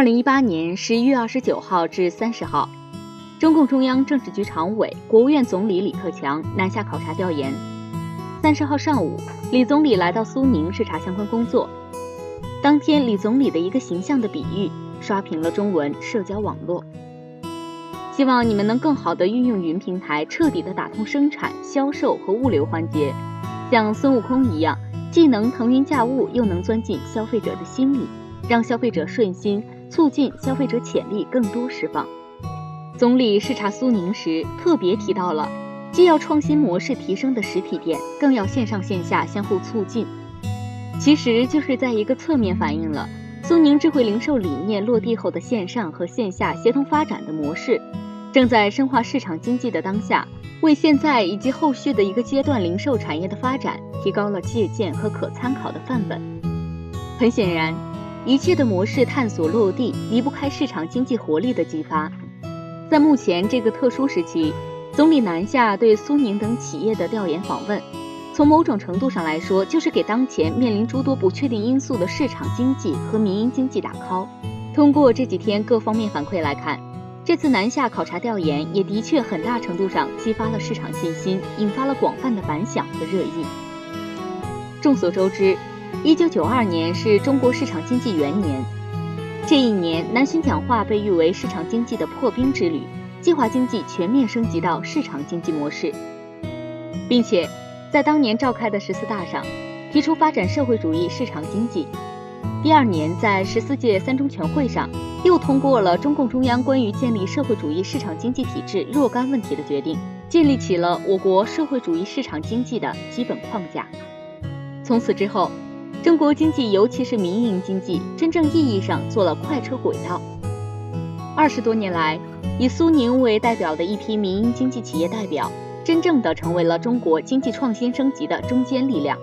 二零一八年十一月二十九号至三十号，中共中央政治局常委、国务院总理李克强南下考察调研。三十号上午，李总理来到苏宁视察相关工作。当天，李总理的一个形象的比喻刷屏了中文社交网络。希望你们能更好地运用云平台，彻底地打通生产、销售和物流环节，像孙悟空一样，既能腾云驾雾，又能钻进消费者的心里，让消费者顺心。促进消费者潜力更多释放。总理视察苏宁时特别提到了，既要创新模式提升的实体店，更要线上线下相互促进。其实就是在一个侧面反映了苏宁智慧零售理念落地后的线上和线下协同发展的模式，正在深化市场经济的当下，为现在以及后续的一个阶段零售产业的发展提高了借鉴和可参考的范本。很显然。一切的模式探索落地，离不开市场经济活力的激发。在目前这个特殊时期，总理南下对苏宁等企业的调研访问，从某种程度上来说，就是给当前面临诸多不确定因素的市场经济和民营经济打 call。通过这几天各方面反馈来看，这次南下考察调研也的确很大程度上激发了市场信心，引发了广泛的反响和热议。众所周知。一九九二年是中国市场经济元年，这一年南巡讲话被誉为市场经济的破冰之旅，计划经济全面升级到市场经济模式，并且在当年召开的十四大上提出发展社会主义市场经济。第二年在十四届三中全会上又通过了中共中央关于建立社会主义市场经济体制若干问题的决定，建立起了我国社会主义市场经济的基本框架。从此之后。中国经济，尤其是民营经济，真正意义上做了快车轨道。二十多年来，以苏宁为代表的一批民营经济企业代表，真正的成为了中国经济创新升级的中坚力量。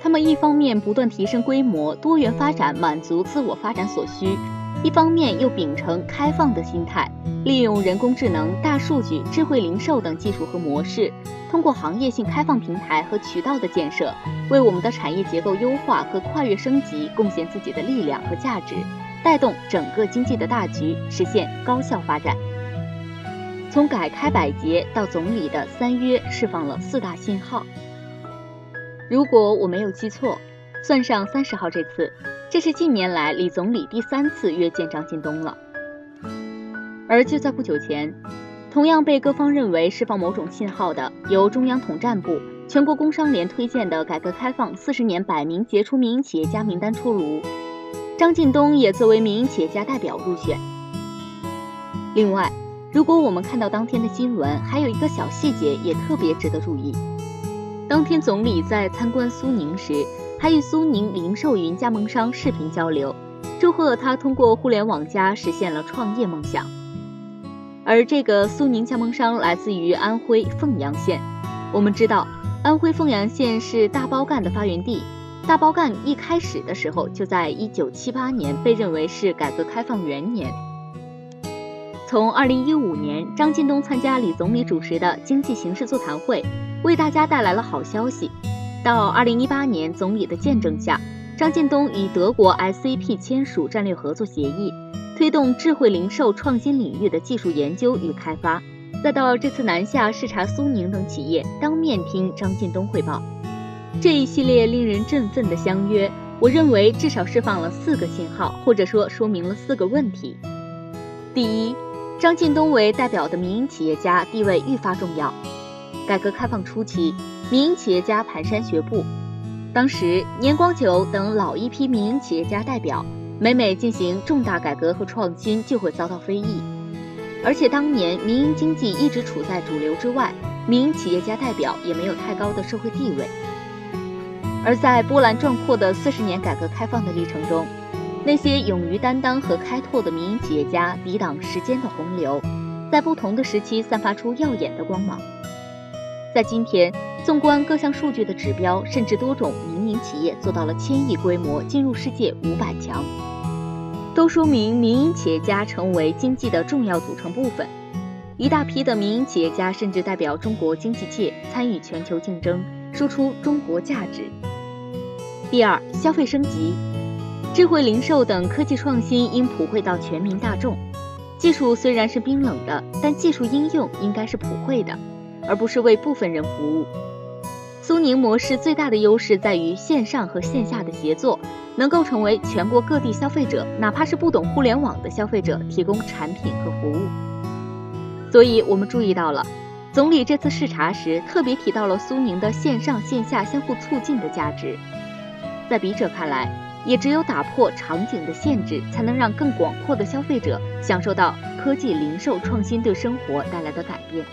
他们一方面不断提升规模、多元发展，满足自我发展所需。一方面又秉承开放的心态，利用人工智能、大数据、智慧零售等技术和模式，通过行业性开放平台和渠道的建设，为我们的产业结构优化和跨越升级贡献自己的力量和价值，带动整个经济的大局，实现高效发展。从改开百节到总理的三约，释放了四大信号。如果我没有记错，算上三十号这次。这是近年来李总理第三次约见张近东了，而就在不久前，同样被各方认为释放某种信号的，由中央统战部、全国工商联推荐的改革开放四十年百名杰出民营企业家名单出炉，张近东也作为民营企业家代表入选。另外，如果我们看到当天的新闻，还有一个小细节也特别值得注意：当天总理在参观苏宁时。还与苏宁零售云加盟商视频交流，祝贺他通过互联网加实现了创业梦想。而这个苏宁加盟商来自于安徽凤阳县。我们知道，安徽凤阳县是大包干的发源地。大包干一开始的时候就在1978年被认为是改革开放元年。从2015年，张近东参加李总理主持的经济形势座谈会，为大家带来了好消息。到二零一八年，总理的见证下，张近东与德国 S C P 签署战略合作协议，推动智慧零售创新领域的技术研究与开发。再到这次南下视察苏宁等企业，当面听张近东汇报，这一系列令人振奋的相约，我认为至少释放了四个信号，或者说说明了四个问题。第一，张近东为代表的民营企业家地位愈发重要。改革开放初期。民营企业家蹒跚学步，当时年光久等老一批民营企业家代表，每每进行重大改革和创新，就会遭到非议。而且当年民营经济一直处在主流之外，民营企业家代表也没有太高的社会地位。而在波澜壮阔的四十年改革开放的历程中，那些勇于担当和开拓的民营企业家抵挡时间的洪流，在不同的时期散发出耀眼的光芒。在今天。纵观各项数据的指标，甚至多种民营企业做到了千亿规模，进入世界五百强，都说明民营企业家成为经济的重要组成部分。一大批的民营企业家甚至代表中国经济界参与全球竞争，输出中国价值。第二，消费升级。智慧零售等科技创新应普惠到全民大众。技术虽然是冰冷的，但技术应用应该是普惠的，而不是为部分人服务。苏宁模式最大的优势在于线上和线下的协作，能够成为全国各地消费者，哪怕是不懂互联网的消费者提供产品和服务。所以，我们注意到了，总理这次视察时特别提到了苏宁的线上线下相互促进的价值。在笔者看来，也只有打破场景的限制，才能让更广阔的消费者享受到科技零售创新对生活带来的改变。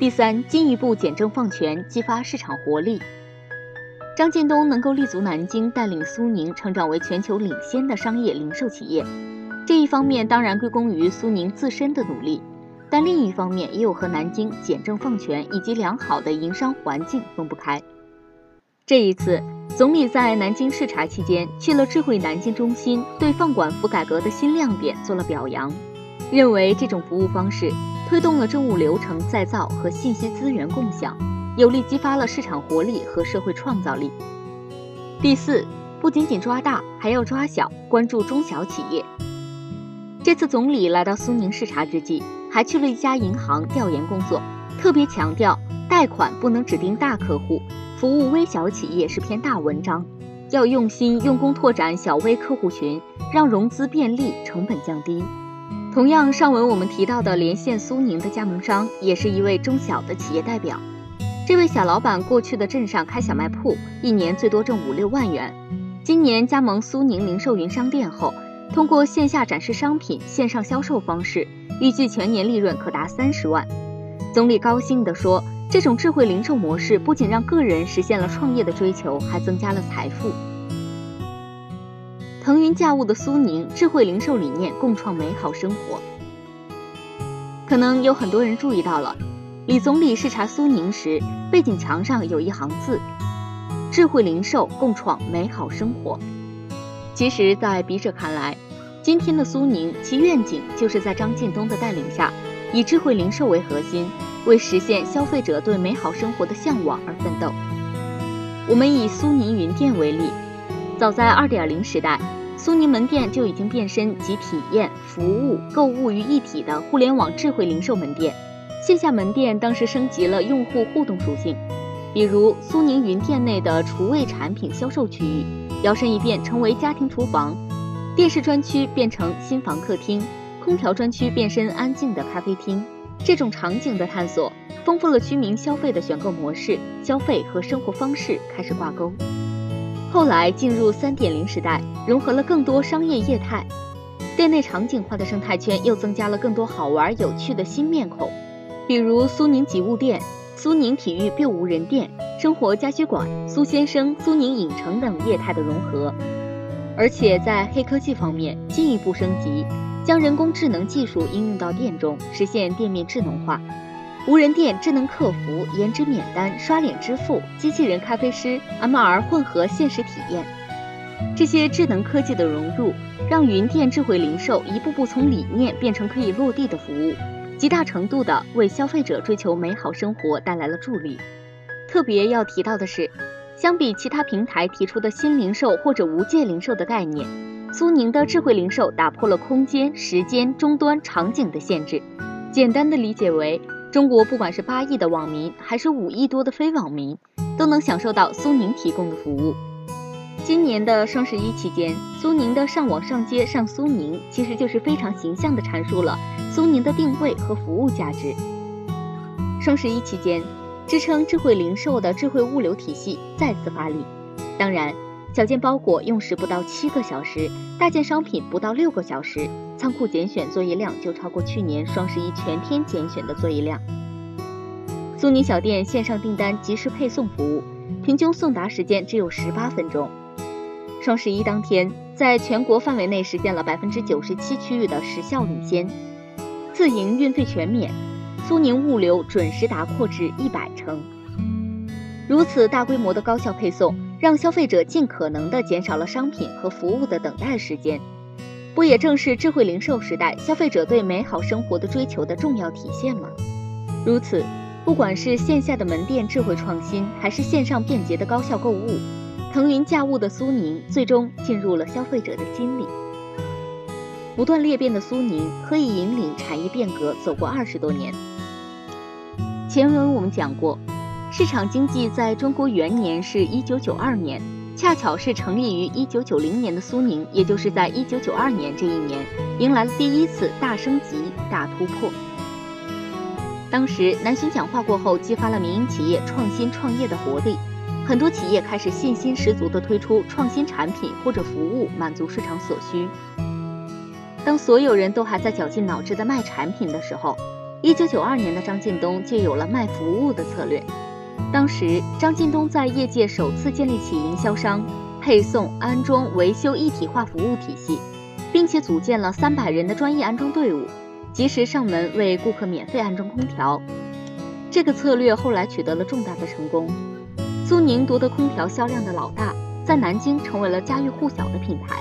第三，进一步简政放权，激发市场活力。张近东能够立足南京，带领苏宁成长为全球领先的商业零售企业，这一方面当然归功于苏宁自身的努力，但另一方面也有和南京简政放权以及良好的营商环境分不开。这一次，总理在南京视察期间去了智慧南京中心，对放管服改革的新亮点做了表扬，认为这种服务方式。推动了政务流程再造和信息资源共享，有力激发了市场活力和社会创造力。第四，不仅仅抓大，还要抓小，关注中小企业。这次总理来到苏宁视察之际，还去了一家银行调研工作，特别强调贷款不能指定大客户，服务微小企业是篇大文章，要用心用功拓展小微客户群，让融资便利，成本降低。同样，上文我们提到的连线苏宁的加盟商，也是一位中小的企业代表。这位小老板过去的镇上开小卖铺，一年最多挣五六万元。今年加盟苏宁零售云商店后，通过线下展示商品、线上销售方式，预计全年利润可达三十万。总理高兴地说：“这种智慧零售模式不仅让个人实现了创业的追求，还增加了财富。”腾云驾雾的苏宁智慧零售理念，共创美好生活。可能有很多人注意到了，李总理视察苏宁时，背景墙上有一行字：“智慧零售，共创美好生活。”其实，在笔者看来，今天的苏宁，其愿景就是在张近东的带领下，以智慧零售为核心，为实现消费者对美好生活的向往而奋斗。我们以苏宁云店为例。早在2.0时代，苏宁门店就已经变身集体验、服务、购物于一体的互联网智慧零售门店。线下门店当时升级了用户互动属性，比如苏宁云店内的厨卫产品销售区域，摇身一变成为家庭厨房；电视专区变成新房客厅，空调专区变身安静的咖啡厅。这种场景的探索，丰富了居民消费的选购模式，消费和生活方式开始挂钩。后来进入三点零时代，融合了更多商业业态，店内场景化的生态圈又增加了更多好玩有趣的新面孔，比如苏宁集物店、苏宁体育 B 无人店、生活家居馆、苏先生、苏宁影城等业态的融合，而且在黑科技方面进一步升级，将人工智能技术应用到店中，实现店面智能化。无人店、智能客服、颜值免单、刷脸支付、机器人咖啡师、MR 混合现实体验，这些智能科技的融入，让云店智慧零售一步步从理念变成可以落地的服务，极大程度的为消费者追求美好生活带来了助力。特别要提到的是，相比其他平台提出的新零售或者无界零售的概念，苏宁的智慧零售打破了空间、时间、终端、场景的限制，简单的理解为。中国不管是八亿的网民，还是五亿多的非网民，都能享受到苏宁提供的服务。今年的双十一期间，苏宁的上网上街上苏宁，其实就是非常形象地阐述了苏宁的定位和服务价值。双十一期间，支撑智慧零售的智慧物流体系再次发力。当然，小件包裹用时不到七个小时，大件商品不到六个小时。仓库拣选作业量就超过去年双十一全天拣选的作业量。苏宁小店线上订单即时配送服务，平均送达时间只有十八分钟。双十一当天，在全国范围内实现了百分之九十七区域的时效领先，自营运费全免，苏宁物流准时达扩至一百成。如此大规模的高效配送，让消费者尽可能的减少了商品和服务的等待时间。不也正是智慧零售时代消费者对美好生活的追求的重要体现吗？如此，不管是线下的门店智慧创新，还是线上便捷的高效购物，腾云驾雾的苏宁最终进入了消费者的心里。不断裂变的苏宁可以引领产业变革走过二十多年。前文我们讲过，市场经济在中国元年是一九九二年，恰巧是成立于一九九零年的苏宁，也就是在一九九二年这一年，迎来了第一次大升级、大突破。当时南巡讲话过后，激发了民营企业创新创业的活力，很多企业开始信心十足地推出创新产品或者服务，满足市场所需。当所有人都还在绞尽脑汁地卖产品的时候，一九九二年的张近东就有了卖服务的策略。当时，张近东在业界首次建立起营销商、配送、安装、维修一体化服务体系，并且组建了三百人的专业安装队伍。及时上门为顾客免费安装空调，这个策略后来取得了重大的成功。苏宁夺得空调销量的老大，在南京成为了家喻户晓的品牌。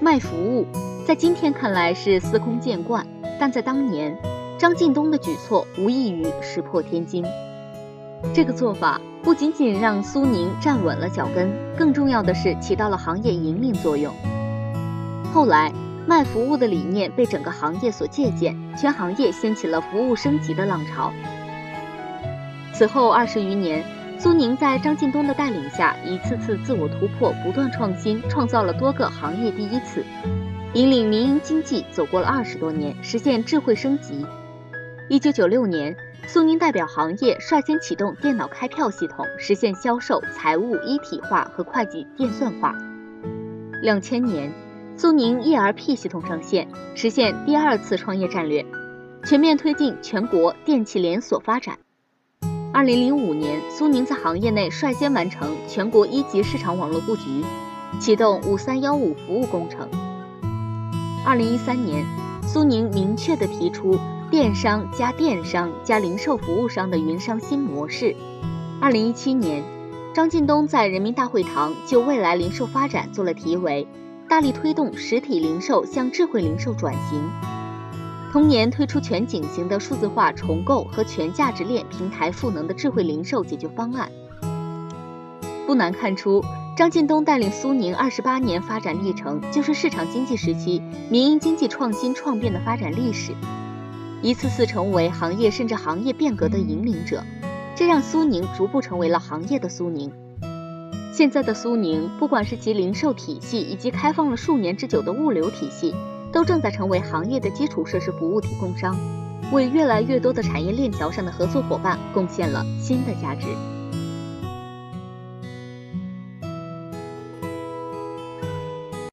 卖服务，在今天看来是司空见惯，但在当年，张近东的举措无异于石破天惊。这个做法不仅仅让苏宁站稳了脚跟，更重要的是起到了行业引领作用。后来。卖服务的理念被整个行业所借鉴，全行业掀起了服务升级的浪潮。此后二十余年，苏宁在张近东的带领下，一次次自我突破，不断创新，创造了多个行业第一次，引领民营经济走过了二十多年，实现智慧升级。一九九六年，苏宁代表行业率先启动电脑开票系统，实现销售、财务一体化和会计电算化。两千年。苏宁 ERP 系统上线，实现第二次创业战略，全面推进全国电器连锁发展。二零零五年，苏宁在行业内率先完成全国一级市场网络布局，启动“五三幺五”服务工程。二零一三年，苏宁明确地提出电商加电商加零售服务商的云商新模式。二零一七年，张近东在人民大会堂就未来零售发展做了题为。大力推动实体零售向智慧零售转型，同年推出全景型的数字化重构和全价值链平台赋能的智慧零售解决方案。不难看出，张近东带领苏宁二十八年发展历程，就是市场经济时期民营经济创新创变的发展历史，一次次成为行业甚至行业变革的引领者，这让苏宁逐步成为了行业的苏宁。现在的苏宁，不管是其零售体系，以及开放了数年之久的物流体系，都正在成为行业的基础设施服务提供商，为越来越多的产业链条上的合作伙伴贡献了新的价值。